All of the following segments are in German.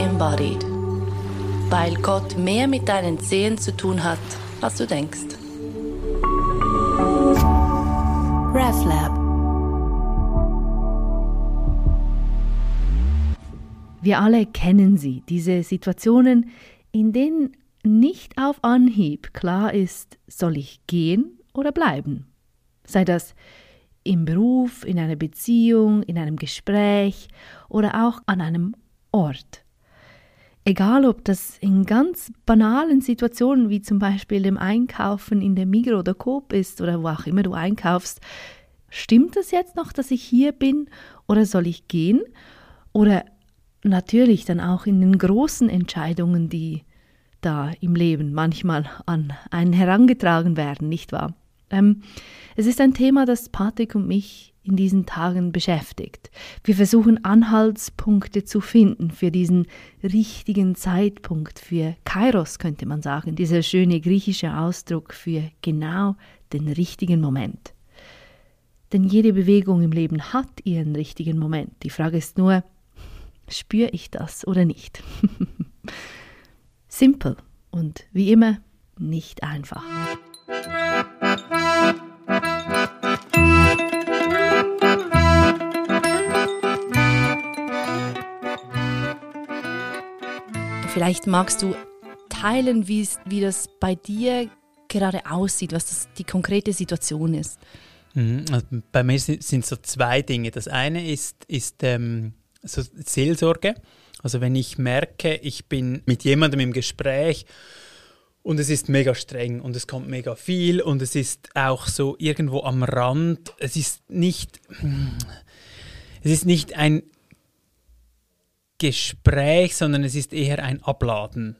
embodied. Weil Gott mehr mit deinen Zehen zu tun hat, als du denkst. RefLab Wir alle kennen sie, diese Situationen, in denen nicht auf Anhieb klar ist, soll ich gehen oder bleiben. Sei das im Beruf, in einer Beziehung, in einem Gespräch oder auch an einem Ort. Egal, ob das in ganz banalen Situationen wie zum Beispiel dem Einkaufen in der Migro oder Coop ist oder wo auch immer du einkaufst, stimmt es jetzt noch, dass ich hier bin oder soll ich gehen? Oder natürlich dann auch in den großen Entscheidungen, die da im Leben manchmal an einen herangetragen werden, nicht wahr? Ähm, es ist ein Thema, das Patrick und mich in diesen Tagen beschäftigt. Wir versuchen Anhaltspunkte zu finden für diesen richtigen Zeitpunkt, für Kairos könnte man sagen, dieser schöne griechische Ausdruck für genau den richtigen Moment. Denn jede Bewegung im Leben hat ihren richtigen Moment. Die Frage ist nur, spüre ich das oder nicht? Simpel und wie immer nicht einfach. Vielleicht magst du teilen, wie, das bei dir gerade aussieht, was das, die konkrete Situation ist. Mhm, also bei mir sind, sind, so zwei Dinge. Das eine ist, ist ähm, so Seelsorge. Also wenn ich merke, ich bin mit jemandem im Gespräch und es ist mega streng und es kommt mega viel und es ist auch so irgendwo am Rand. Es ist nicht, es ist nicht ein Gespräch, sondern es ist eher ein Abladen.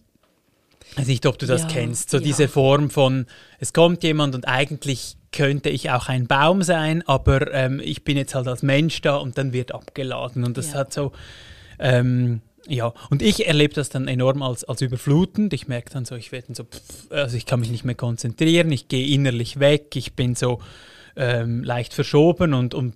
Ich weiß nicht, ob du das ja, kennst. So ja. diese Form von, es kommt jemand und eigentlich könnte ich auch ein Baum sein, aber ähm, ich bin jetzt halt als Mensch da und dann wird abgeladen. Und das ja. hat so, ähm, ja, und ich erlebe das dann enorm als, als überflutend. Ich merke dann so, ich werde so, pff, also ich kann mich nicht mehr konzentrieren, ich gehe innerlich weg, ich bin so ähm, leicht verschoben und, und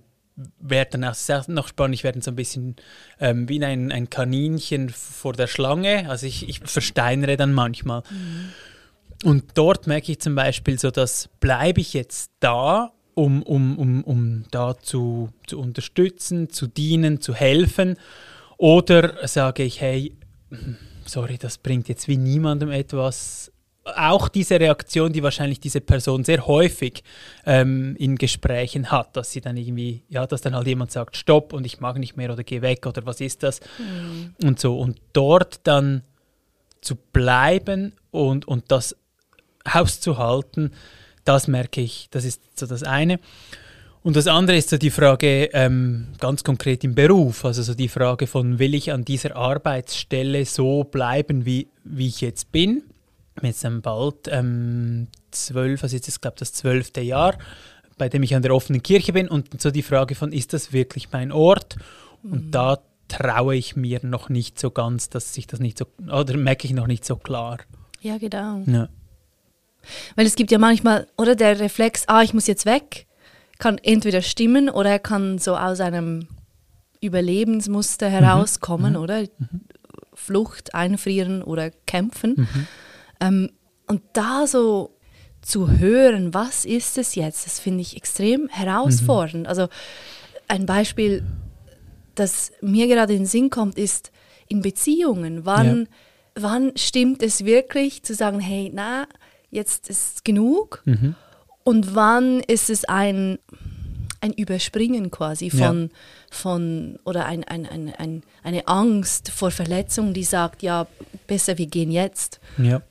werde dann auch sehr noch spannend, ich werde so ein bisschen ähm, wie ein, ein Kaninchen vor der Schlange, also ich, ich versteinere dann manchmal. Mhm. Und dort merke ich zum Beispiel so, dass bleibe ich jetzt da, um, um, um, um da zu, zu unterstützen, zu dienen, zu helfen, oder sage ich, hey, sorry, das bringt jetzt wie niemandem etwas, auch diese Reaktion, die wahrscheinlich diese Person sehr häufig ähm, in Gesprächen hat, dass sie dann irgendwie, ja, dass dann halt jemand sagt, stopp und ich mag nicht mehr oder geh weg oder was ist das mhm. und so. Und dort dann zu bleiben und, und das auszuhalten, das merke ich, das ist so das eine. Und das andere ist so die Frage ähm, ganz konkret im Beruf, also so die Frage von, will ich an dieser Arbeitsstelle so bleiben, wie, wie ich jetzt bin? Jetzt dann bald ähm, zwölf, also jetzt ist glaube das zwölfte Jahr, bei dem ich an der offenen Kirche bin und so die Frage von, ist das wirklich mein Ort? Und mhm. da traue ich mir noch nicht so ganz, dass sich das nicht so, oder merke ich noch nicht so klar. Ja, genau. Ja. Weil es gibt ja manchmal, oder der Reflex, ah, ich muss jetzt weg, kann entweder stimmen oder er kann so aus einem Überlebensmuster mhm. herauskommen, mhm. oder? Mhm. Flucht, einfrieren oder kämpfen. Mhm. Ähm, und da so zu hören, was ist es jetzt, das finde ich extrem herausfordernd. Mhm. Also ein Beispiel, das mir gerade in den Sinn kommt, ist in Beziehungen. Wann, ja. wann stimmt es wirklich zu sagen, hey, na, jetzt ist es genug? Mhm. Und wann ist es ein, ein Überspringen quasi von, ja. von oder ein, ein, ein, ein, eine Angst vor Verletzung, die sagt, ja, besser, wir gehen jetzt. Ja.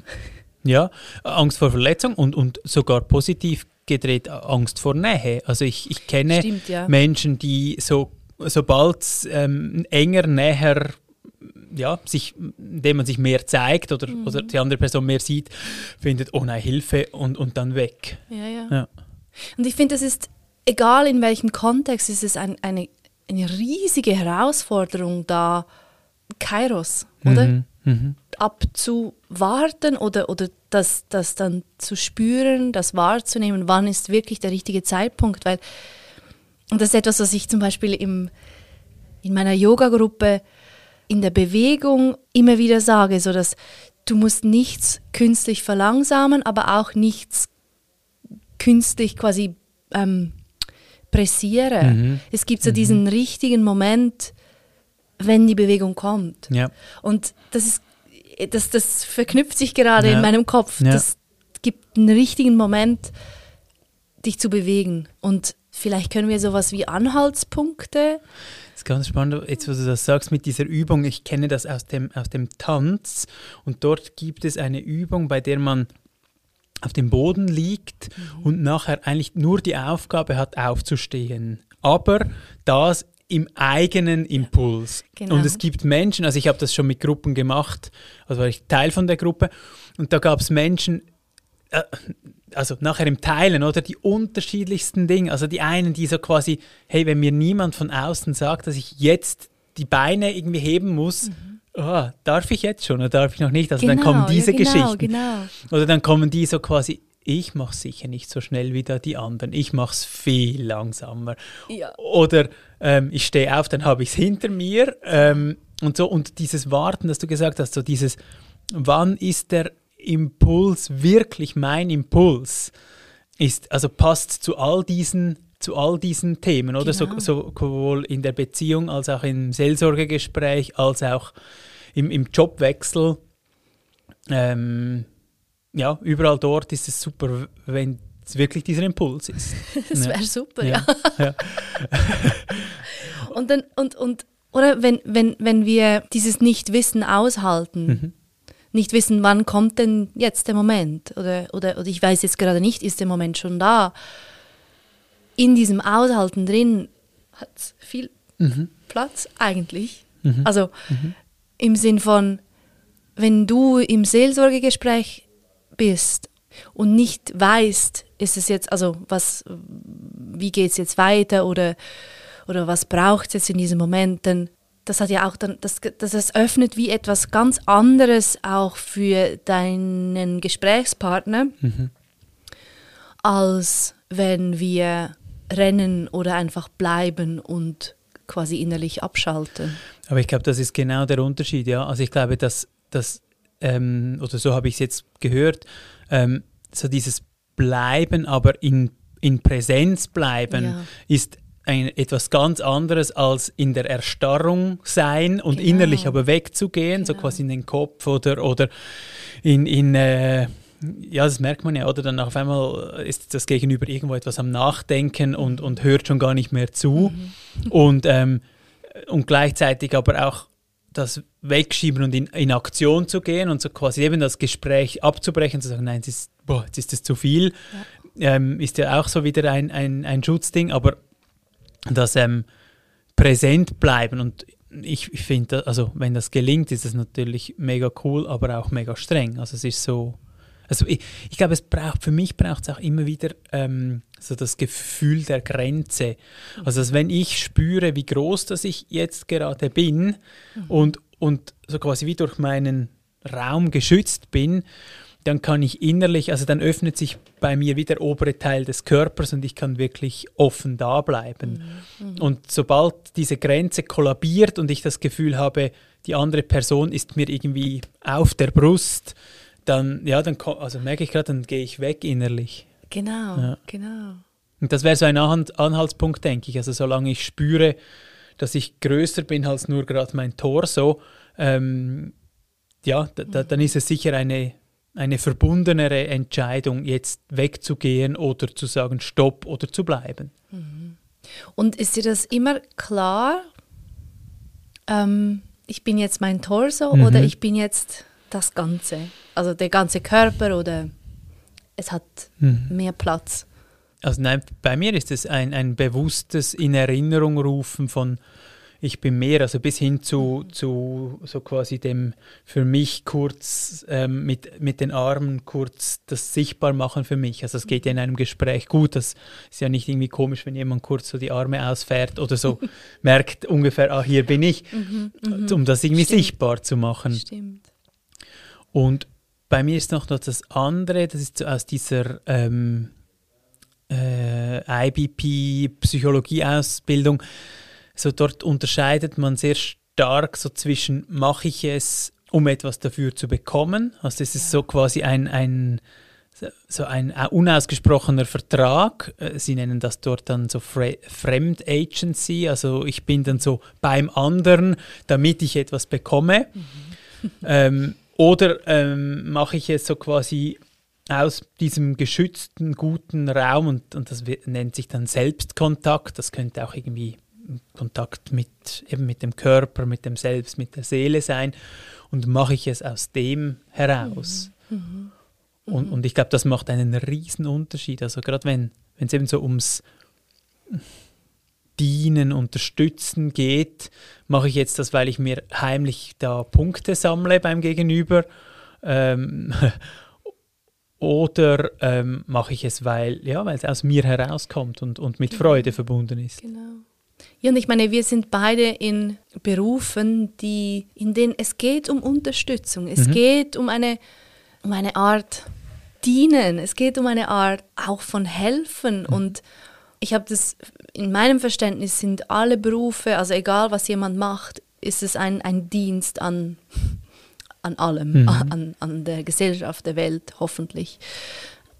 Ja, Angst vor Verletzung und, und sogar positiv gedreht Angst vor Nähe. Also ich, ich kenne Stimmt, ja. Menschen, die so sobald ähm, enger, näher ja, sich, indem man sich mehr zeigt oder, mhm. oder die andere Person mehr sieht, findet, oh nein, Hilfe und, und dann weg. Ja, ja. ja. Und ich finde, das ist, egal in welchem Kontext, ist es ein, eine, eine riesige Herausforderung da, Kairos, oder? Mhm. Mhm. Abzuwarten oder, oder das, das dann zu spüren, das wahrzunehmen, wann ist wirklich der richtige Zeitpunkt, weil und das ist etwas, was ich zum Beispiel im, in meiner Yoga-Gruppe in der Bewegung immer wieder sage, so dass du musst nichts künstlich verlangsamen, aber auch nichts künstlich quasi ähm, pressieren. Mhm. Es gibt so mhm. diesen richtigen Moment, wenn die Bewegung kommt. Ja. Und das ist das, das verknüpft sich gerade ja. in meinem Kopf. Ja. Das gibt einen richtigen Moment, dich zu bewegen. Und vielleicht können wir sowas wie Anhaltspunkte. Das ist ganz spannend, jetzt wo du das sagst mit dieser Übung. Ich kenne das aus dem, aus dem Tanz und dort gibt es eine Übung, bei der man auf dem Boden liegt mhm. und nachher eigentlich nur die Aufgabe hat, aufzustehen. Aber das im eigenen Impuls. Genau. Und es gibt Menschen, also ich habe das schon mit Gruppen gemacht, also war ich Teil von der Gruppe, und da gab es Menschen, äh, also nachher im Teilen, oder die unterschiedlichsten Dinge. Also die einen, die so quasi, hey, wenn mir niemand von außen sagt, dass ich jetzt die Beine irgendwie heben muss, mhm. Oh, darf ich jetzt schon oder darf ich noch nicht? Also genau, dann kommen diese ja, genau, Geschichten. Genau. Oder dann kommen die so quasi, ich mache sicher nicht so schnell wie da die anderen. Ich mache es viel langsamer. Ja. Oder ähm, ich stehe auf, dann habe ich es hinter mir. Ähm, und so, und dieses Warten, das du gesagt hast, so dieses, wann ist der Impuls wirklich mein Impuls? Ist, also passt zu all diesen zu all diesen Themen, oder genau. so, sowohl in der Beziehung als auch im Seelsorgegespräch, als auch im, im Jobwechsel. Ähm, ja, überall dort ist es super, wenn es wirklich dieser Impuls ist. das wäre super, ja. ja. und dann, und, und, oder wenn, wenn, wenn wir dieses Nichtwissen aushalten, mhm. nicht wissen, wann kommt denn jetzt der Moment, oder, oder, oder ich weiß jetzt gerade nicht, ist der Moment schon da. In diesem Aushalten drin hat es viel mhm. Platz eigentlich. Mhm. Also mhm. im Sinn von, wenn du im Seelsorgegespräch bist und nicht weißt, ist es jetzt, also was, wie geht es jetzt weiter oder, oder was braucht es jetzt in diesem Moment, dann das hat ja auch dann, das, das öffnet wie etwas ganz anderes auch für deinen Gesprächspartner, mhm. als wenn wir rennen oder einfach bleiben und quasi innerlich abschalten. Aber ich glaube, das ist genau der Unterschied, ja. Also ich glaube, dass, dass ähm, oder so habe ich es jetzt gehört, ähm, so dieses Bleiben, aber in, in Präsenz bleiben, ja. ist ein, etwas ganz anderes als in der Erstarrung sein und genau. innerlich aber wegzugehen, genau. so quasi in den Kopf oder, oder in, in äh, ja, das merkt man ja, oder? Dann auf einmal ist das Gegenüber irgendwo etwas am Nachdenken und, und hört schon gar nicht mehr zu. Mhm. Und, ähm, und gleichzeitig aber auch das wegschieben und in, in Aktion zu gehen und so quasi eben das Gespräch abzubrechen, zu sagen, nein, es ist, boah, jetzt ist es zu viel, ja. Ähm, ist ja auch so wieder ein, ein, ein Schutzding, aber das ähm, präsent bleiben und ich, ich finde, also wenn das gelingt, ist es natürlich mega cool, aber auch mega streng. Also es ist so, also ich, ich glaube, es braucht, für mich braucht es auch immer wieder ähm, so das Gefühl der Grenze. Also dass wenn ich spüre, wie groß das ich jetzt gerade bin mhm. und, und so quasi wie durch meinen Raum geschützt bin, dann kann ich innerlich, also dann öffnet sich bei mir wieder der obere Teil des Körpers und ich kann wirklich offen da bleiben. Mhm. Mhm. Und sobald diese Grenze kollabiert und ich das Gefühl habe, die andere Person ist mir irgendwie auf der Brust, dann, ja, dann also merke ich gerade, dann gehe ich weg innerlich. Genau, ja. genau. Und das wäre so ein Anhaltspunkt, denke ich. Also solange ich spüre, dass ich größer bin als nur gerade mein Torso, ähm, ja, da, dann ist es sicher eine, eine verbundenere Entscheidung, jetzt wegzugehen oder zu sagen Stopp oder zu bleiben. Mhm. Und ist dir das immer klar, ähm, ich bin jetzt mein Torso mhm. oder ich bin jetzt das Ganze? Also der ganze Körper oder es hat mhm. mehr Platz? Also nein, bei mir ist es ein, ein bewusstes in Erinnerung rufen von ich bin mehr, also bis hin zu, zu so quasi dem für mich kurz ähm, mit, mit den Armen kurz das sichtbar machen für mich. Also es geht ja in einem Gespräch gut, das ist ja nicht irgendwie komisch, wenn jemand kurz so die Arme ausfährt oder so merkt ungefähr, ah, hier bin ich, mhm, mhm. um das irgendwie Stimmt. sichtbar zu machen. Stimmt. Und bei mir ist noch das andere, das ist aus dieser ähm, äh, IBP-Psychologie-Ausbildung. So dort unterscheidet man sehr stark so zwischen, mache ich es, um etwas dafür zu bekommen? Also das ist so quasi ein, ein so ein unausgesprochener Vertrag. Äh, sie nennen das dort dann so Fremd Agency. Also ich bin dann so beim anderen, damit ich etwas bekomme. Mhm. ähm, oder ähm, mache ich es so quasi aus diesem geschützten, guten Raum und, und das nennt sich dann Selbstkontakt. Das könnte auch irgendwie Kontakt mit, eben mit dem Körper, mit dem Selbst, mit der Seele sein. Und mache ich es aus dem heraus. Mhm. Mhm. Und, und ich glaube, das macht einen riesen Unterschied. Also gerade wenn es eben so ums Dienen, Unterstützen geht, mache ich jetzt das, weil ich mir heimlich da Punkte sammle beim Gegenüber. Ähm, oder ähm, mache ich es, weil, ja, weil es aus mir herauskommt und, und mit genau. Freude verbunden ist. Genau. Ja, und ich meine, wir sind beide in Berufen, die, in denen es geht um Unterstützung. Es mhm. geht um eine, um eine Art Dienen. Es geht um eine Art auch von Helfen. Mhm. Und ich habe das, in meinem Verständnis sind alle Berufe, also egal was jemand macht, ist es ein, ein Dienst an, an allem, mhm. an, an der Gesellschaft, der Welt, hoffentlich.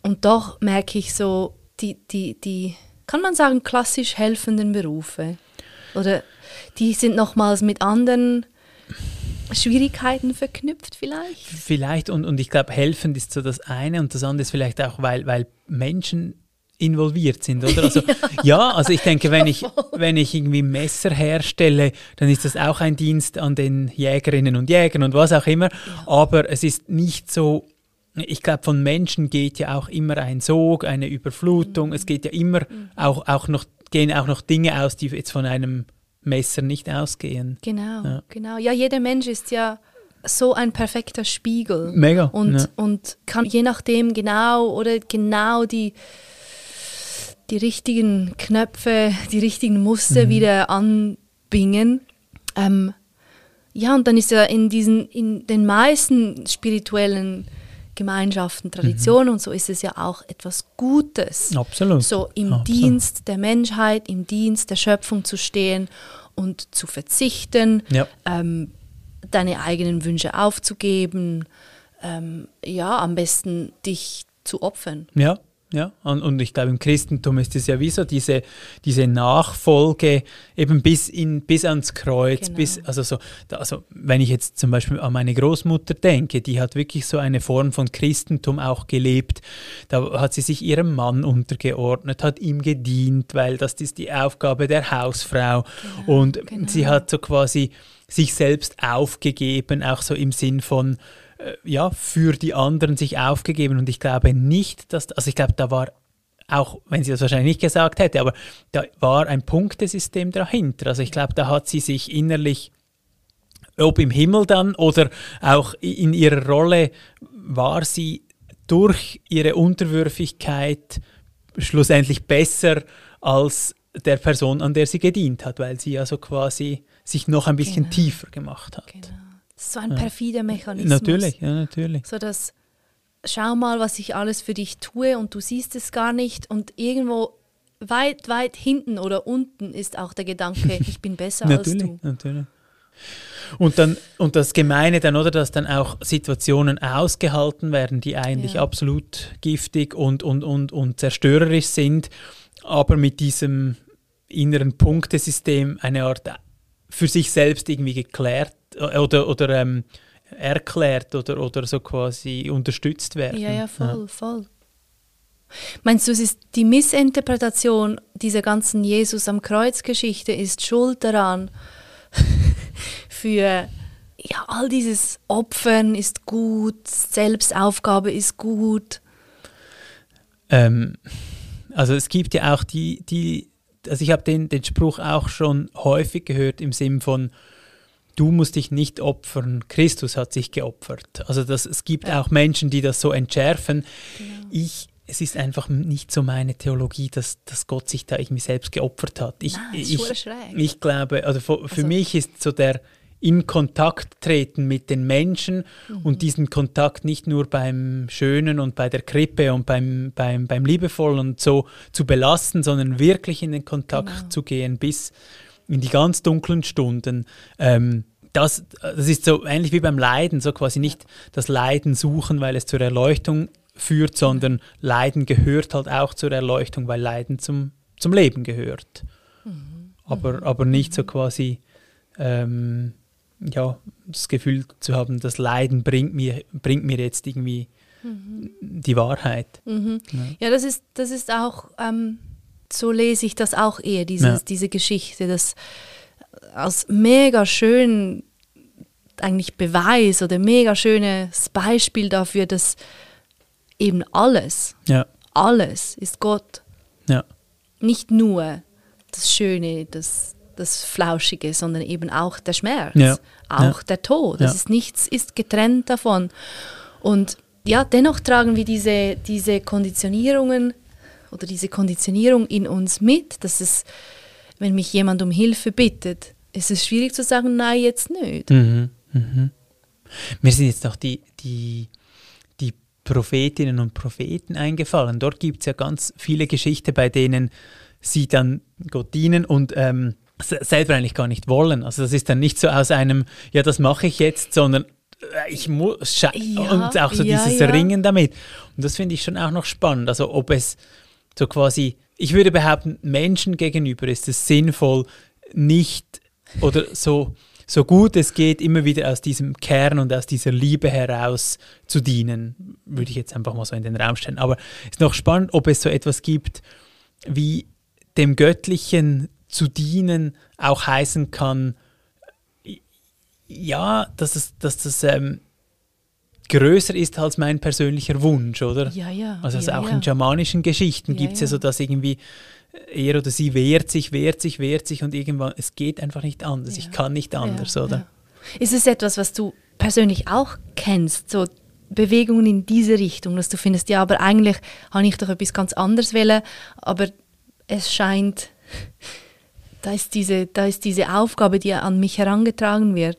Und doch merke ich so, die, die, die, kann man sagen, klassisch helfenden Berufe. Oder die sind nochmals mit anderen Schwierigkeiten verknüpft vielleicht? Vielleicht und, und ich glaube, helfend ist so das eine und das andere ist vielleicht auch, weil, weil Menschen involviert sind, oder? Also, ja. ja. also ich denke, wenn ich, wenn ich irgendwie Messer herstelle, dann ist das auch ein Dienst an den Jägerinnen und Jägern und was auch immer. Ja. Aber es ist nicht so, ich glaube, von Menschen geht ja auch immer ein Sog, eine Überflutung. Mhm. Es geht ja immer mhm. auch, auch noch, gehen auch noch Dinge aus, die jetzt von einem Messer nicht ausgehen. Genau, ja. genau. Ja, jeder Mensch ist ja so ein perfekter Spiegel. Mega. Und, ja. und kann je nachdem genau oder genau die, die richtigen Knöpfe, die richtigen Muster mhm. wieder anbingen. Ähm, ja, und dann ist ja in diesen, in den meisten spirituellen Gemeinschaften, Traditionen mhm. und so ist es ja auch etwas Gutes. Absolut. So im Absolut. Dienst der Menschheit, im Dienst der Schöpfung zu stehen und zu verzichten, ja. ähm, deine eigenen Wünsche aufzugeben, ähm, ja, am besten dich zu opfern. Ja, ja, und, und ich glaube, im Christentum ist es ja wie so diese, diese Nachfolge eben bis, in, bis ans Kreuz, genau. bis, also so, da, also wenn ich jetzt zum Beispiel an meine Großmutter denke, die hat wirklich so eine Form von Christentum auch gelebt. Da hat sie sich ihrem Mann untergeordnet, hat ihm gedient, weil das ist die Aufgabe der Hausfrau. Genau, und genau. sie hat so quasi sich selbst aufgegeben, auch so im Sinn von, ja, für die anderen sich aufgegeben. Und ich glaube nicht, dass, also ich glaube, da war auch wenn sie das wahrscheinlich nicht gesagt hätte, aber da war ein Punktesystem dahinter. Also ich glaube, da hat sie sich innerlich, ob im Himmel dann oder auch in ihrer Rolle, war sie durch ihre Unterwürfigkeit schlussendlich besser als der Person, an der sie gedient hat, weil sie ja so quasi sich noch ein bisschen genau. tiefer gemacht hat. Genau so ein perfider Mechanismus. Natürlich, ja, natürlich. So dass, schau mal, was ich alles für dich tue und du siehst es gar nicht und irgendwo weit, weit hinten oder unten ist auch der Gedanke, ich bin besser als du. Natürlich. Und dann und das Gemeine dann, oder, dass dann auch Situationen ausgehalten werden, die eigentlich ja. absolut giftig und, und, und, und zerstörerisch sind, aber mit diesem inneren Punktesystem eine Art für sich selbst irgendwie geklärt äh, oder, oder ähm, erklärt oder, oder so quasi unterstützt werden. Ja, ja, voll, ja. voll. Meinst du, es ist die Missinterpretation dieser ganzen Jesus am Kreuz-Geschichte ist schuld daran, für ja, all dieses Opfern ist gut, Selbstaufgabe ist gut? Ähm, also es gibt ja auch die, die also ich habe den, den Spruch auch schon häufig gehört im Sinn von, du musst dich nicht opfern, Christus hat sich geopfert. Also das, es gibt ja. auch Menschen, die das so entschärfen. Genau. Ich, es ist einfach nicht so meine Theologie, dass, dass Gott sich da irgendwie selbst geopfert hat. Ich, Nein, ich, ich glaube, also für, also, mich ist so der in Kontakt treten mit den Menschen mhm. und diesen Kontakt nicht nur beim Schönen und bei der Krippe und beim, beim, beim Liebevollen und so zu belasten, sondern wirklich in den Kontakt genau. zu gehen bis in die ganz dunklen Stunden. Ähm, das, das ist so ähnlich wie beim Leiden, so quasi nicht das Leiden suchen, weil es zur Erleuchtung führt, sondern Leiden gehört halt auch zur Erleuchtung, weil Leiden zum, zum Leben gehört. Mhm. Aber, aber nicht so quasi ähm, ja, das Gefühl zu haben, das Leiden bringt mir, bringt mir jetzt irgendwie mhm. die Wahrheit. Mhm. Ja. ja. das ist, das ist auch, ähm, so lese ich das auch eher, dieses, ja. diese Geschichte, das als mega schön eigentlich Beweis oder mega schönes Beispiel dafür, dass eben alles, ja. alles ist Gott. Ja. Nicht nur das Schöne, das, das Flauschige, sondern eben auch der Schmerz, ja. auch der Tod. Das ist nichts ist getrennt davon. Und ja, dennoch tragen wir diese, diese Konditionierungen oder diese Konditionierung in uns mit, dass es, wenn mich jemand um Hilfe bittet, ist es schwierig zu sagen, nein, jetzt nicht. Mhm. Mhm. Mir sind jetzt noch die, die Prophetinnen und Propheten eingefallen. Dort gibt es ja ganz viele Geschichten, bei denen sie dann Gott dienen und ähm, selber eigentlich gar nicht wollen. Also das ist dann nicht so aus einem, ja, das mache ich jetzt, sondern äh, ich muss ja, und auch so ja, dieses ja. Ringen damit. Und das finde ich schon auch noch spannend. Also ob es so quasi, ich würde behaupten, Menschen gegenüber ist es sinnvoll, nicht oder so so gut es geht, immer wieder aus diesem Kern und aus dieser Liebe heraus zu dienen, würde ich jetzt einfach mal so in den Raum stellen. Aber es ist noch spannend, ob es so etwas gibt, wie dem Göttlichen zu dienen auch heißen kann, ja, dass es, dass das ähm, größer ist als mein persönlicher Wunsch, oder? Ja, ja. Also, also ja, auch ja. in schamanischen Geschichten ja, gibt es ja. ja so, dass irgendwie er oder sie wehrt sich, wehrt sich, wehrt sich und irgendwann, es geht einfach nicht anders. Ich kann nicht anders, oder? Ist es etwas, was du persönlich auch kennst, so Bewegungen in diese Richtung, dass du findest, ja, aber eigentlich habe ich doch etwas ganz anderes wollen, aber es scheint, da ist diese, da ist diese Aufgabe, die an mich herangetragen wird.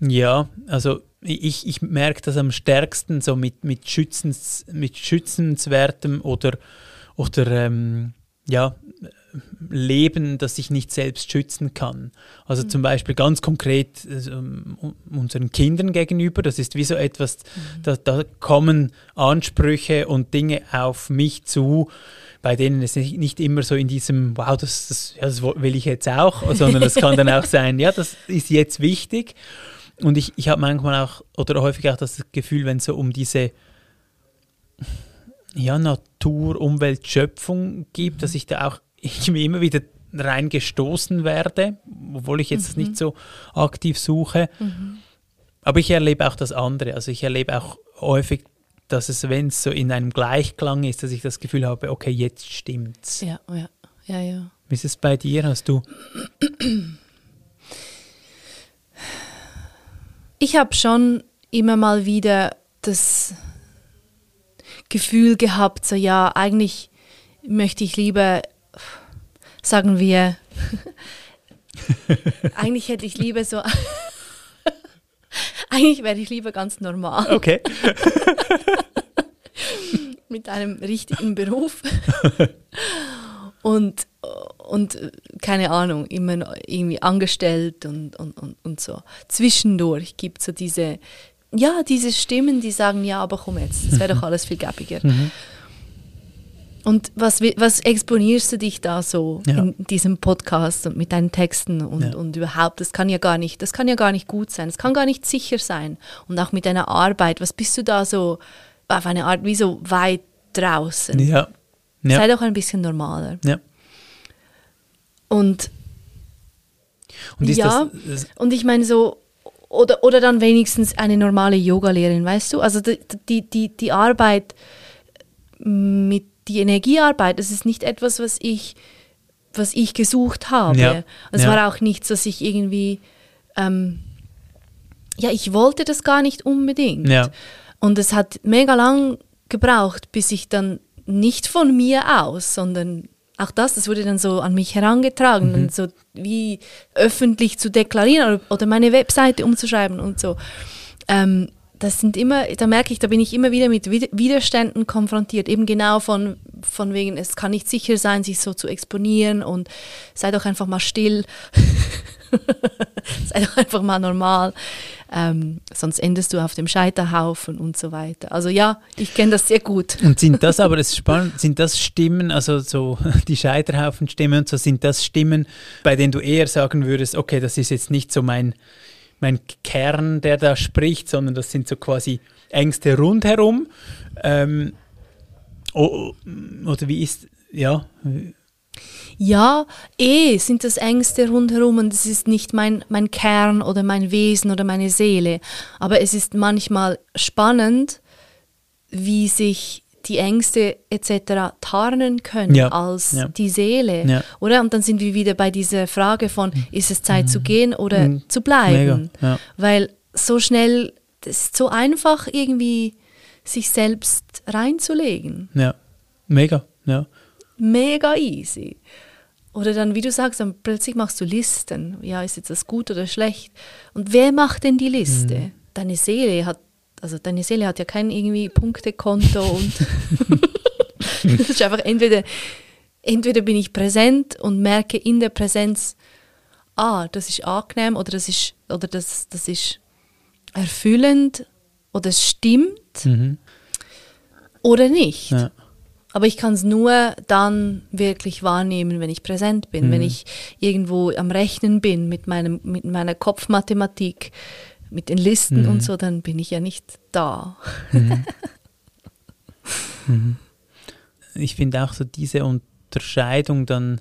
Ja, also ich, ich merke das am stärksten so mit, mit, Schützens, mit Schützenswertem oder, oder ähm, ja, Leben, das ich nicht selbst schützen kann. Also mhm. zum Beispiel ganz konkret also, unseren Kindern gegenüber, das ist wie so etwas, mhm. da, da, kommen Ansprüche und Dinge auf mich zu, bei denen es nicht, immer so in diesem, wow, das, das, ja, das will ich jetzt auch, sondern es kann dann auch sein, ja, das ist jetzt wichtig. Und ich, ich habe manchmal auch oder häufig auch das Gefühl, wenn es so um diese ja, Natur, Umwelt, Schöpfung gibt, dass ich da auch ich mir immer wieder reingestoßen werde, obwohl ich jetzt mhm. nicht so aktiv suche. Mhm. Aber ich erlebe auch das andere. Also ich erlebe auch häufig, dass es, wenn es so in einem Gleichklang ist, dass ich das Gefühl habe, okay, jetzt stimmt's. Ja, ja, ja, ja. Wie ist es bei dir? Hast du? Ich habe schon immer mal wieder das Gefühl gehabt, so ja, eigentlich möchte ich lieber, sagen wir, eigentlich hätte ich lieber so, eigentlich wäre ich lieber ganz normal. Okay. Mit einem richtigen Beruf. und, und keine Ahnung, immer irgendwie angestellt und, und, und, und so. Zwischendurch gibt es so diese, ja, diese Stimmen, die sagen, ja, aber komm jetzt, das wäre doch alles viel gäbiger. Mhm. Und was, was exponierst du dich da so ja. in diesem Podcast und mit deinen Texten und, ja. und überhaupt? Das kann ja gar nicht, das kann ja gar nicht gut sein, das kann gar nicht sicher sein. Und auch mit deiner Arbeit, was bist du da so auf eine Art wie so weit draußen? Ja. ja. Sei doch ein bisschen normaler. Ja. Und, und ja, das, das und ich meine so, oder, oder dann wenigstens eine normale Yogalehrerin, weißt du? Also die, die, die, die Arbeit mit die Energiearbeit, das ist nicht etwas, was ich, was ich gesucht habe. Ja. Es ja. war auch nichts, was ich irgendwie, ähm, ja, ich wollte das gar nicht unbedingt. Ja. Und es hat mega lang gebraucht, bis ich dann nicht von mir aus, sondern auch das, das wurde dann so an mich herangetragen mhm. so wie öffentlich zu deklarieren oder, oder meine Webseite umzuschreiben und so. Ähm, das sind immer, da merke ich, da bin ich immer wieder mit Widerständen konfrontiert, eben genau von, von wegen, es kann nicht sicher sein, sich so zu exponieren und sei doch einfach mal still, sei doch einfach mal normal, ähm, sonst endest du auf dem Scheiterhaufen und so weiter. Also ja, ich kenne das sehr gut. Und sind das aber, das ist spannend, sind das Stimmen, also so die Scheiterhaufen-Stimmen und so, sind das Stimmen, bei denen du eher sagen würdest, okay, das ist jetzt nicht so mein mein Kern, der da spricht, sondern das sind so quasi Ängste rundherum. Ähm, oder wie ist, ja. Ja, eh sind das Ängste rundherum und es ist nicht mein, mein Kern oder mein Wesen oder meine Seele. Aber es ist manchmal spannend, wie sich die Ängste etc. tarnen können ja. als ja. die Seele, ja. oder? Und dann sind wir wieder bei dieser Frage von, ist es Zeit mhm. zu gehen oder mhm. zu bleiben? Weil so schnell, es ist so einfach irgendwie sich selbst reinzulegen. Ja, mega, ja. Mega easy. Oder dann, wie du sagst, dann plötzlich machst du Listen. Ja, ist jetzt das gut oder schlecht? Und wer macht denn die Liste? Mhm. Deine Seele hat also deine Seele hat ja kein irgendwie Punktekonto und das ist einfach entweder, entweder bin ich präsent und merke in der Präsenz, ah, das ist angenehm oder das ist, oder das, das ist erfüllend oder es stimmt mhm. oder nicht. Ja. Aber ich kann es nur dann wirklich wahrnehmen, wenn ich präsent bin, mhm. wenn ich irgendwo am Rechnen bin mit, meinem, mit meiner Kopfmathematik, mit den Listen mhm. und so, dann bin ich ja nicht da. Mhm. mhm. Ich finde auch so diese Unterscheidung dann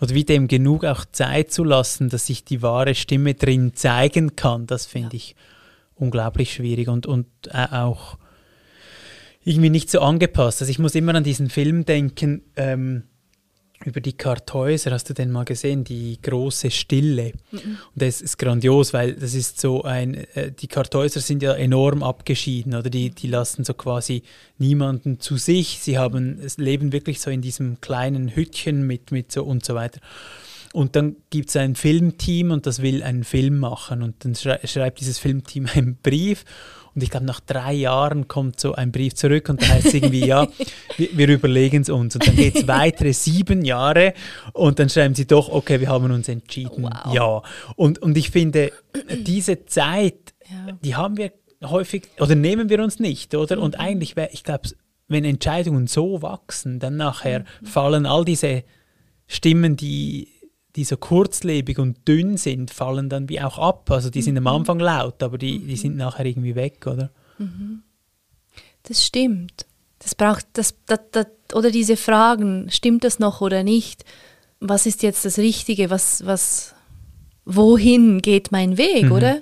oder wie dem genug auch Zeit zu lassen, dass sich die wahre Stimme drin zeigen kann, das finde ja. ich unglaublich schwierig und, und äh, auch irgendwie nicht so angepasst. Also ich muss immer an diesen Film denken, ähm, über die Kartäuser, hast du den mal gesehen, die große Stille? Mhm. Und das ist grandios, weil das ist so ein, äh, die Kartäuser sind ja enorm abgeschieden, oder die, die lassen so quasi niemanden zu sich, sie haben, leben wirklich so in diesem kleinen Hütchen mit, mit so und so weiter. Und dann gibt es ein Filmteam und das will einen Film machen und dann schreibt dieses Filmteam einen Brief und ich glaube, nach drei Jahren kommt so ein Brief zurück und da heißt es irgendwie, ja, wir, wir überlegen es uns. Und dann geht es weitere sieben Jahre und dann schreiben sie doch, okay, wir haben uns entschieden, wow. ja. Und, und ich finde, diese Zeit, ja. die haben wir häufig, oder nehmen wir uns nicht, oder? Und mhm. eigentlich wäre, ich glaube, wenn Entscheidungen so wachsen, dann nachher mhm. fallen all diese Stimmen, die die so kurzlebig und dünn sind, fallen dann wie auch ab. Also die sind am mhm. Anfang laut, aber die, die sind nachher irgendwie weg, oder? Mhm. Das stimmt. Das braucht das, das, das, oder diese Fragen, stimmt das noch oder nicht? Was ist jetzt das Richtige? Was, was, wohin geht mein Weg, mhm. oder?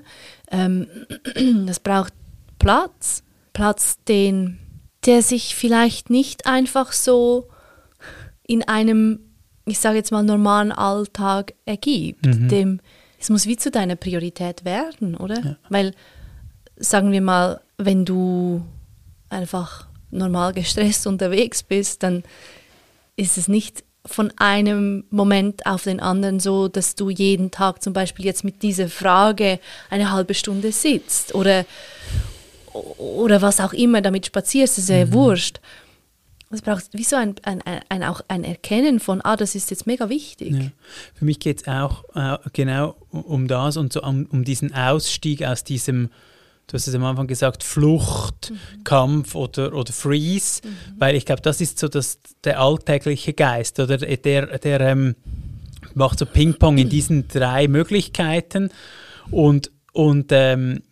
Ähm, das braucht Platz. Platz, den, der sich vielleicht nicht einfach so in einem ich sage jetzt mal, normalen Alltag ergibt. Mhm. Dem, es muss wie zu deiner Priorität werden, oder? Ja. Weil, sagen wir mal, wenn du einfach normal gestresst unterwegs bist, dann ist es nicht von einem Moment auf den anderen so, dass du jeden Tag zum Beispiel jetzt mit dieser Frage eine halbe Stunde sitzt oder, oder was auch immer damit spazierst, ist ja mhm. wurscht. Es braucht wie so ein, ein, ein, auch ein Erkennen von, ah, das ist jetzt mega wichtig. Ja. Für mich geht es auch äh, genau um das und so um, um, diesen Ausstieg aus diesem, du hast es am Anfang gesagt, Flucht, mhm. Kampf oder, oder Freeze, mhm. weil ich glaube, das ist so das, der alltägliche Geist oder der, der ähm, macht so Ping-Pong in diesen drei Möglichkeiten und, und ähm,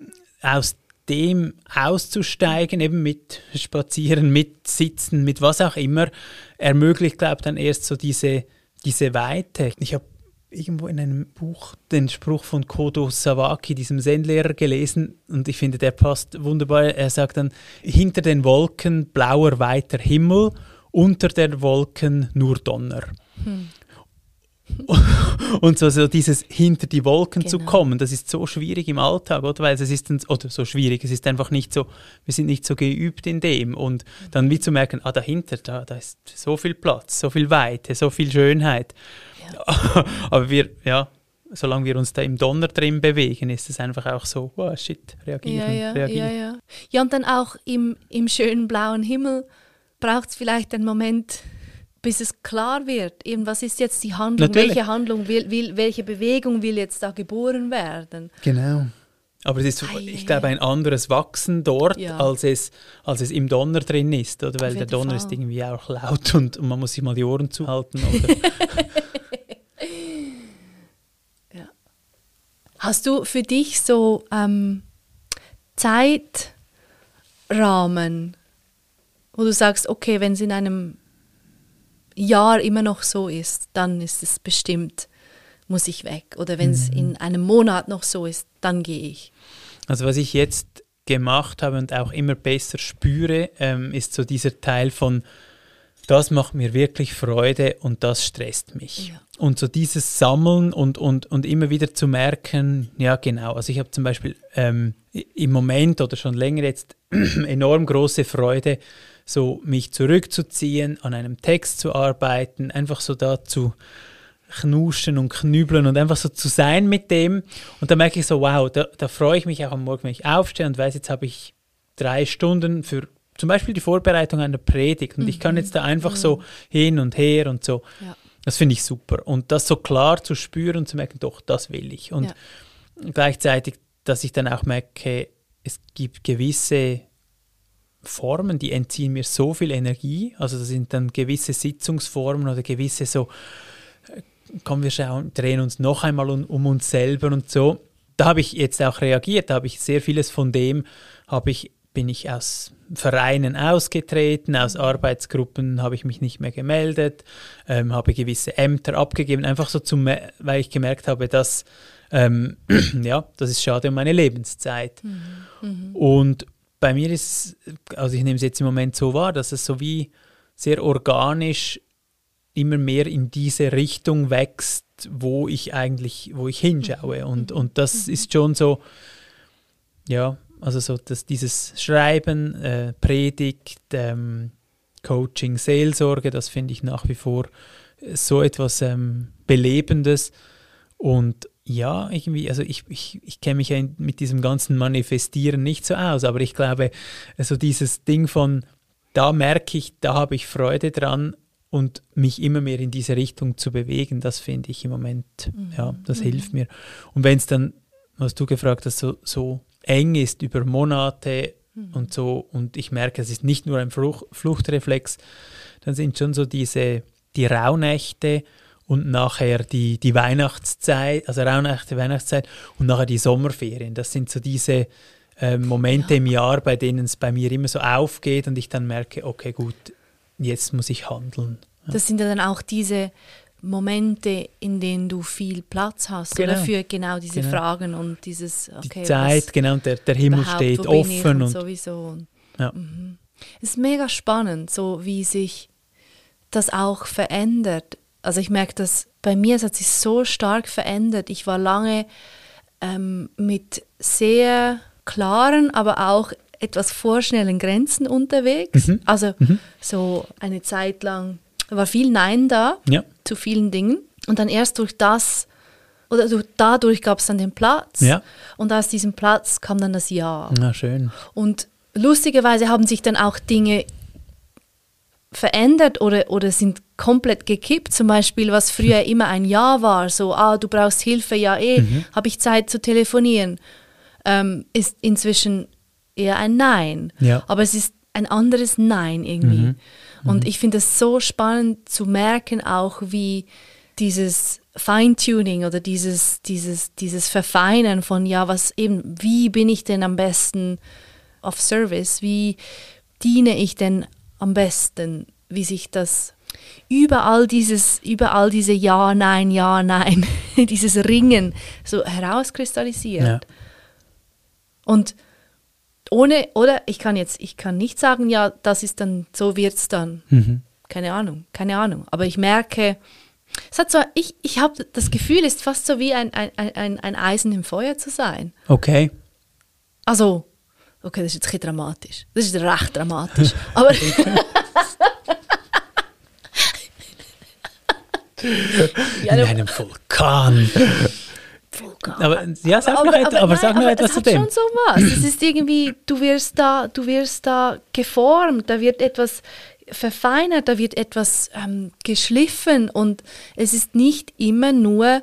aus dem auszusteigen, eben mit Spazieren, mit Sitzen, mit was auch immer, ermöglicht, glaube ich, dann erst so diese, diese Weite. Ich habe irgendwo in einem Buch den Spruch von Kodo Sawaki, diesem Zen-Lehrer, gelesen und ich finde, der passt wunderbar. Er sagt dann, hinter den Wolken blauer weiter Himmel, unter den Wolken nur Donner. Hm. und so, so dieses hinter die Wolken genau. zu kommen, das ist so schwierig im Alltag, oder? Weil es ist dann, oder so schwierig, es ist einfach nicht so, wir sind nicht so geübt in dem und dann wie zu merken, ah, dahinter, da, da ist so viel Platz, so viel Weite, so viel Schönheit. Ja. Aber wir, ja, solange wir uns da im Donner drin bewegen, ist es einfach auch so, oh shit, reagieren, ja, ja, reagieren. Ja, ja. ja, und dann auch im, im schönen blauen Himmel braucht es vielleicht einen Moment, bis es klar wird, eben was ist jetzt die Handlung, Natürlich. welche Handlung will, will, welche Bewegung will jetzt da geboren werden. Genau. Aber es ist, ich glaube, ein anderes Wachsen dort, Ja. als, es, als es im Donner drin ist, oder? Weil der Donner Fall. ist irgendwie auch laut und, und man muss sich mal die Ohren zuhalten. Oder? Hast du für dich so ähm, Zeitrahmen, wo du sagst, okay, wenn es in einem Jahr immer noch so ist, dann ist es bestimmt, muss ich weg. Oder wenn es in einem Monat noch so ist, dann gehe ich. Also was ich jetzt gemacht habe und auch immer besser spüre, ähm, ist so dieser Teil von, das macht mir wirklich Freude und das stresst mich. Ja. Und so dieses Sammeln und, und, und immer wieder zu merken, ja genau, also ich habe zum Beispiel ähm, im Moment oder schon länger jetzt enorm große Freude, so mich zurückzuziehen, an einem Text zu arbeiten, einfach so da zu knuschen und knübeln und einfach so zu sein mit dem. Und da merke ich so, wow, da, da freue ich mich auch am Morgen, wenn ich aufstehe und weiß, jetzt habe ich drei Stunden für zum Beispiel die Vorbereitung einer Predigt und ich kann jetzt da einfach so hin und her und so. Ja. Das finde ich super. Und das so klar zu spüren und zu merken, doch, das will ich. Und Ja. gleichzeitig, dass ich dann auch merke, es gibt gewisse Formen, die entziehen mir so viel Energie. Also das sind dann gewisse Sitzungsformen oder gewisse so, äh, kommen wir schauen, drehen uns noch einmal um, um uns selber und so. Da habe ich jetzt auch reagiert, da habe ich sehr vieles von dem, habe ich, bin ich aus Vereinen ausgetreten, aus Arbeitsgruppen habe ich mich nicht mehr gemeldet, ähm, habe gewisse Ämter abgegeben, einfach so, zum, weil ich gemerkt habe, dass ähm, ja, das ist schade um meine Lebenszeit. Und bei mir ist, also ich nehme es jetzt im Moment so wahr, dass es so wie sehr organisch immer mehr in diese Richtung wächst, wo ich eigentlich, wo ich hinschaue. Und, und das ist schon so, ja, also so, dass dieses Schreiben, äh, Predigt, ähm, Coaching, Seelsorge, das finde ich nach wie vor so etwas ähm, Belebendes. Und ja, irgendwie, also ich, ich, ich kenne mich ja mit diesem ganzen Manifestieren nicht so aus, aber ich glaube, so dieses Ding von, da merke ich, da habe ich Freude dran und mich immer mehr in diese Richtung zu bewegen, das finde ich im Moment, ja, das hilft mir. Und wenn es dann, was du gefragt hast, so, so eng ist über Monate und so, und ich merke, es ist nicht nur ein Fluch, Fluchtreflex, dann sind schon so diese, die Rauhnächte und nachher die, die Weihnachtszeit, also Rauhnächte, Weihnachtszeit und nachher die Sommerferien. Das sind so diese äh, Momente im Jahr, bei denen es bei mir immer so aufgeht und ich dann merke, okay, gut, jetzt muss ich handeln. Das sind ja dann auch diese Momente, in denen du viel Platz hast oder Genau. für genau diese Genau. Fragen und dieses Die okay, Zeit, was genau, und der, der Himmel steht offen und, sowieso. Ja. Mhm. Es ist mega spannend, so wie sich das auch verändert. Also ich merke das bei mir, es hat sich so stark verändert. Ich war lange ähm, mit sehr klaren, aber auch etwas vorschnellen Grenzen unterwegs. Mhm. Also so eine Zeit lang war viel Nein da ja, zu vielen Dingen. Und dann erst durch das, oder durch, dadurch gab es dann den Platz. Ja. Und aus diesem Platz kam dann das Ja. na schön. Und lustigerweise haben sich dann auch Dinge verändert oder, oder sind komplett gekippt. Zum Beispiel, was früher immer ein Ja war, so, ah, du brauchst Hilfe, ja eh, habe ich Zeit zu telefonieren, ähm, ist inzwischen eher ein Nein. Ja. Aber es ist ein anderes Nein irgendwie. Und ich finde es so spannend zu merken auch, wie dieses Feintuning oder dieses, dieses, dieses Verfeinern von, ja, was eben, wie bin ich denn am besten auf Service? Wie diene ich denn am besten? Wie sich das überall dieses, überall diese Ja, Nein, Ja, Nein, dieses Ringen so herauskristallisiert. Ja. Und ohne, oder ich kann jetzt, ich kann nicht sagen, ja, das ist dann, so wird es dann. Mhm. Keine Ahnung, keine Ahnung. Aber ich merke, es hat so, ich, ich habe das Gefühl, es ist fast so wie ein, ein, ein, ein Eisen im Feuer zu sein. Okay. Also, okay, das ist jetzt ein dramatisch. Das ist recht dramatisch. Aber In einem Vulkan. Aber, ja, sag aber, noch, aber, aber, sag noch etwas es zu hat dem. schon so was. es ist irgendwie, du wirst da, du wirst da geformt, da wird etwas verfeinert, da wird etwas ähm, geschliffen und es ist nicht immer nur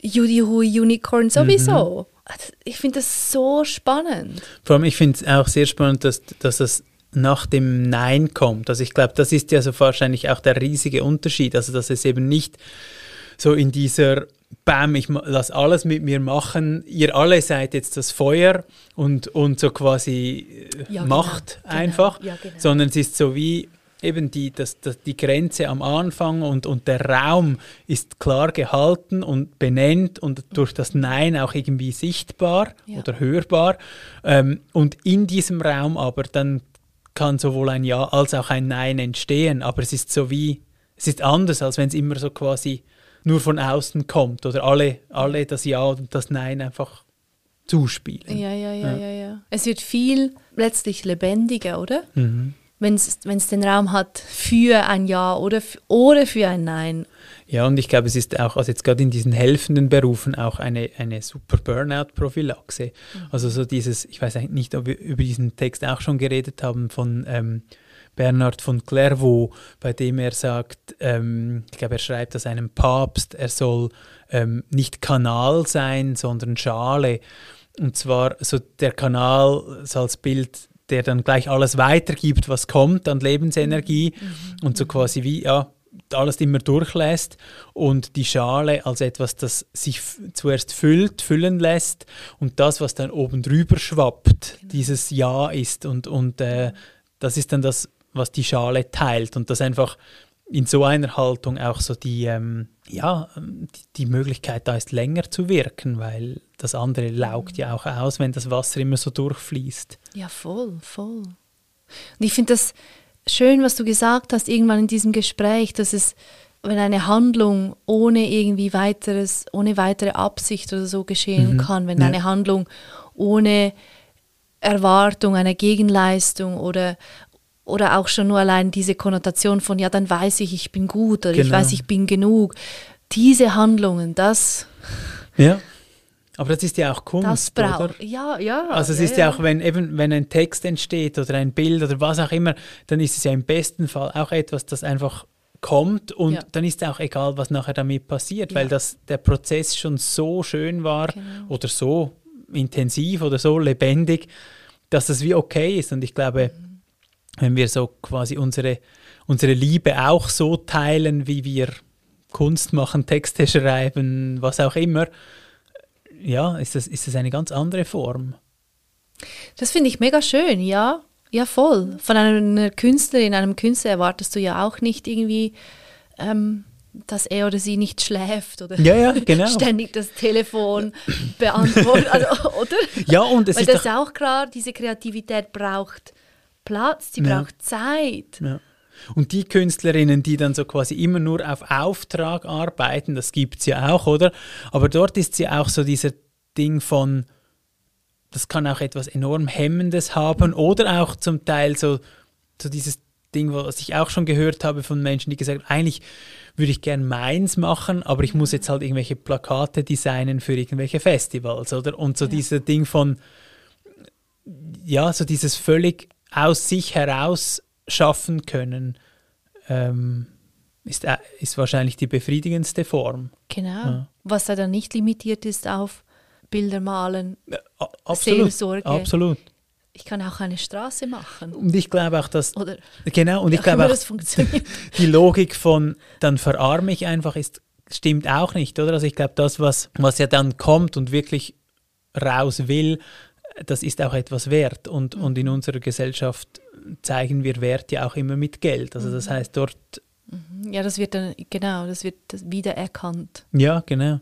Judy Hui Unicorn sowieso. Mhm. Ich finde das so spannend. Vor allem, ich finde es auch sehr spannend, dass, dass es nach dem Nein kommt. Also ich glaube, das ist ja so wahrscheinlich auch der riesige Unterschied. Also dass es eben nicht so in dieser Bam, ich lasse alles mit mir machen, ihr alle seid jetzt das Feuer und, und so quasi äh, ja, macht genau, einfach, genau, ja, genau. sondern es ist so wie eben die, das, das, die Grenze am Anfang und, und der Raum ist klar gehalten und benennt und durch das Nein auch irgendwie sichtbar ja. oder hörbar. Ähm, und in diesem Raum aber dann kann sowohl ein Ja als auch ein Nein entstehen, aber es ist so wie, es ist anders, als wenn es immer so quasi nur von außen kommt oder alle, alle das Ja und das Nein einfach zuspielen. Ja, ja, ja, ja, ja. ja. Es wird viel letztlich lebendiger, oder? Mhm. Wenn es den Raum hat für ein Ja oder, oder für ein Nein. Ja, und ich glaube, es ist auch, also jetzt gerade in diesen helfenden Berufen auch eine, eine super Burnout-Prophylaxe. Mhm. Also so dieses, ich weiß eigentlich nicht, ob wir über diesen Text auch schon geredet haben, von ähm, Bernhard von Clairvaux, bei dem er sagt, ähm, ich glaube, er schreibt das einem Papst, er soll ähm, nicht Kanal sein, sondern Schale. Und zwar so der Kanal so als Bild, der dann gleich alles weitergibt, was kommt an Lebensenergie mhm. und so quasi wie, ja, alles immer durchlässt und die Schale als etwas, das sich zuerst füllt, füllen lässt und das, was dann oben drüber schwappt, genau. dieses Ja ist und, und äh, das ist dann das, was die Schale teilt und das einfach in so einer Haltung auch so die, ähm, ja, die, die, Möglichkeit da ist, länger zu wirken, weil das andere laugt ja auch aus, wenn das Wasser immer so durchfließt. Ja, voll, voll. Und ich finde das schön, was du gesagt hast, irgendwann in diesem Gespräch, dass es, wenn eine Handlung ohne irgendwie weiteres, ohne weitere Absicht oder so geschehen mhm. kann, wenn ja. eine Handlung ohne Erwartung, eine Gegenleistung oder, oder auch schon nur allein diese Konnotation von, ja, dann weiß ich, ich bin gut oder genau. ich weiß, ich bin genug. Diese Handlungen, das. Ja. Aber das ist ja auch Kunst, das braucht, oder? Ja, ja. Also es ja, ist ja, ja auch, wenn eben wenn ein Text entsteht oder ein Bild oder was auch immer, dann ist es ja im besten Fall auch etwas, das einfach kommt und ja. dann ist auch egal, was nachher damit passiert, weil das der Prozess schon so schön war genau. oder so intensiv oder so lebendig, dass das wie okay ist. Und ich glaube, mhm wenn wir so quasi unsere, unsere Liebe auch so teilen, wie wir Kunst machen, Texte schreiben, was auch immer, ja, ist das, ist das eine ganz andere Form. Das finde ich mega schön, ja. Ja, voll. Von einer Künstlerin, einem Künstler erwartest du ja auch nicht irgendwie, ähm, dass er oder sie nicht schläft oder ja, ja, genau. ständig das Telefon beantwortet, also, oder? Ja, und es Weil ist das auch klar, diese Kreativität braucht Platz, sie ja. braucht Zeit. Ja. Und die Künstlerinnen, die dann so quasi immer nur auf Auftrag arbeiten, das gibt es ja auch, oder? Aber dort ist ja auch so dieser Ding von, das kann auch etwas enorm Hemmendes haben oder auch zum Teil so, so dieses Ding, was ich auch schon gehört habe von Menschen, die gesagt haben, eigentlich würde ich gern meins machen, aber ich muss jetzt halt irgendwelche Plakate designen für irgendwelche Festivals, oder? Und so ja. dieser Ding von, ja, so dieses völlig aus sich heraus schaffen können, ähm, ist, äh, ist wahrscheinlich die befriedigendste Form. Genau. Ja. Was da dann nicht limitiert ist auf Bilder malen, ja, absolut, Seelsorge. Absolut. Ich kann auch eine Straße machen. Und ich glaube auch, dass. Oder genau, und ich glaube auch, die Logik von dann verarme ich einfach ist, stimmt auch nicht, oder? Also ich glaube, das, was, was ja dann kommt und wirklich raus will, das ist auch etwas wert. Und, mhm. und in unserer Gesellschaft zeigen wir Wert ja auch immer mit Geld. Also das mhm. heißt dort. Mhm. Ja, das wird dann, genau, das wird wieder erkannt. Ja, genau.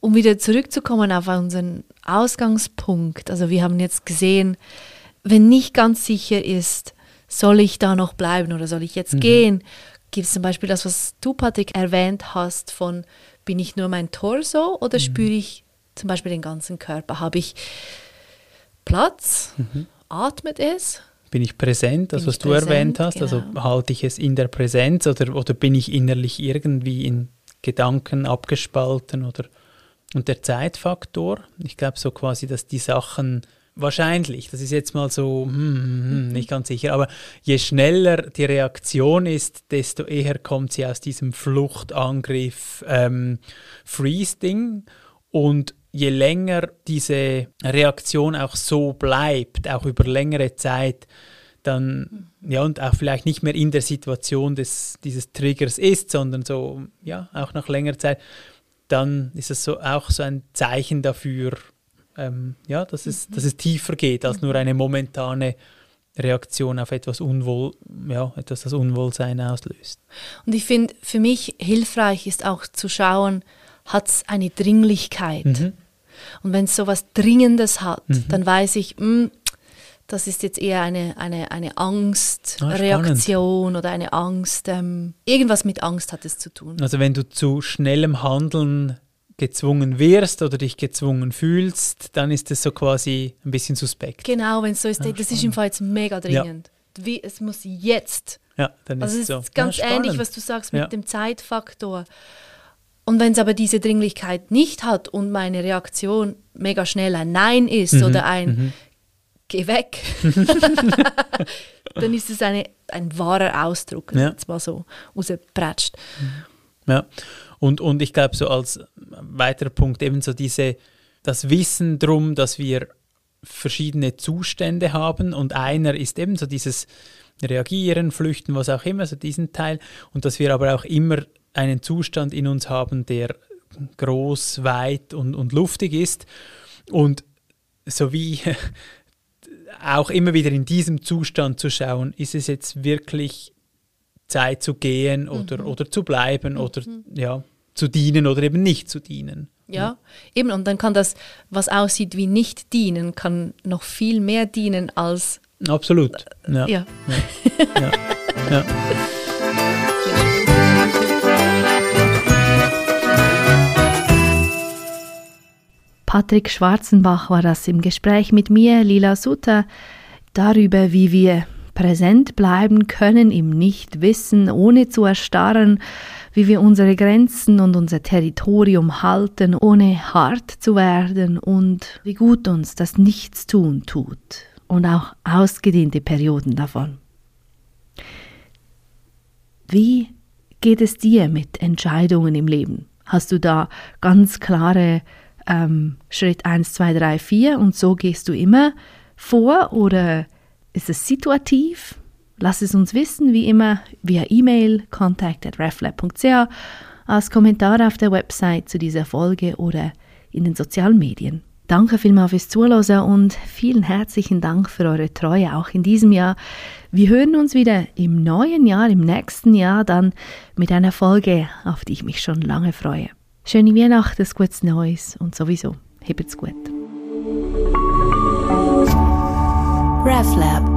Um wieder zurückzukommen auf unseren Ausgangspunkt. Also wir haben jetzt gesehen, wenn nicht ganz sicher ist, soll ich da noch bleiben oder soll ich jetzt mhm. gehen? Gibt es zum Beispiel das, was du, Patrick, erwähnt hast, von bin ich nur mein Torso oder mhm. spüre ich zum Beispiel den ganzen Körper? Habe ich Platz? Mhm. Atmet es? Bin ich präsent, das, was du präsent, erwähnt hast? Also genau. Also halte ich es in der Präsenz oder, oder bin ich innerlich irgendwie in Gedanken abgespalten oder und der Zeitfaktor. Ich glaube so quasi, dass die Sachen wahrscheinlich, das ist jetzt mal so hm, hm, hm, nicht ganz sicher, aber je schneller die Reaktion ist, desto eher kommt sie aus diesem Fluchtangriff ähm, Freeze-Ding und je länger diese Reaktion auch so bleibt, auch über längere Zeit, dann, ja, und auch vielleicht nicht mehr in der Situation des, dieses Triggers ist, sondern so, ja, auch nach längerer Zeit, dann ist es so, auch so ein Zeichen dafür, ähm, ja, dass, es, dass es tiefer geht als nur eine momentane Reaktion auf etwas Unwohl, ja, etwas, das Unwohlsein auslöst. Und ich finde, für mich hilfreich ist auch zu schauen, hat es eine Dringlichkeit? Mhm. Und wenn es so etwas Dringendes hat, mhm. dann weiß ich, mh, hm, das ist jetzt eher eine, eine, eine Angstreaktion ah, oder eine Angst. Ähm, irgendwas mit Angst hat es zu tun. Also wenn du zu schnellem Handeln gezwungen wirst oder dich gezwungen fühlst, dann ist das so quasi ein bisschen suspekt. Genau, wenn es so ist, ja, das ist im Fall jetzt mega dringend. Ja. Wie, es muss jetzt. Ja, dann also ist es ist so. ganz ja, ähnlich, was du sagst mit dem Zeitfaktor. Und wenn es aber diese Dringlichkeit nicht hat und meine Reaktion mega schnell ein Nein ist mhm, oder ein mhm. Geh weg, dann ist es eine, ein wahrer Ausdruck, ja. jetzt mal so rausgepratscht. Ja, und, und ich glaube, so als weiterer Punkt eben so diese, das Wissen darum, dass wir verschiedene Zustände haben und einer ist eben so dieses Reagieren, Flüchten, was auch immer, so diesen Teil und dass wir aber auch immer einen Zustand in uns haben, der groß, weit und, und luftig ist. Und so wie auch immer wieder in diesem Zustand zu schauen, ist es jetzt wirklich Zeit zu gehen oder, mhm. oder zu bleiben mhm. oder ja, zu dienen oder eben nicht zu dienen. Ja, ja, eben. Und dann kann das, was aussieht wie nicht dienen, kann noch viel mehr dienen als. Absolut. Ja. ja. ja. ja. Patrick Schwarzenbach war das im Gespräch mit mir, Lila Sutter, darüber, wie wir präsent bleiben können im Nichtwissen, ohne zu erstarren, wie wir unsere Grenzen und unser Territorium halten, ohne hart zu werden und wie gut uns das Nichtstun tut und auch ausgedehnte Perioden davon. Wie geht es dir mit Entscheidungen im Leben? Hast du da ganz klare ähm, Schritt 1, 2, 3, 4 und so gehst du immer vor oder ist es situativ? Lass es uns wissen, wie immer, via E-Mail contact.reflab.ch, als Kommentar auf der Website zu dieser Folge oder in den sozialen Medien. Danke vielmals fürs Zuhören und vielen herzlichen Dank für eure Treue auch in diesem Jahr. Wir hören uns wieder im neuen Jahr, im nächsten Jahr dann mit einer Folge, auf die ich mich schon lange freue. Schöne Weihnachten, ein gutes Neues und sowieso, habt's gut. RefLab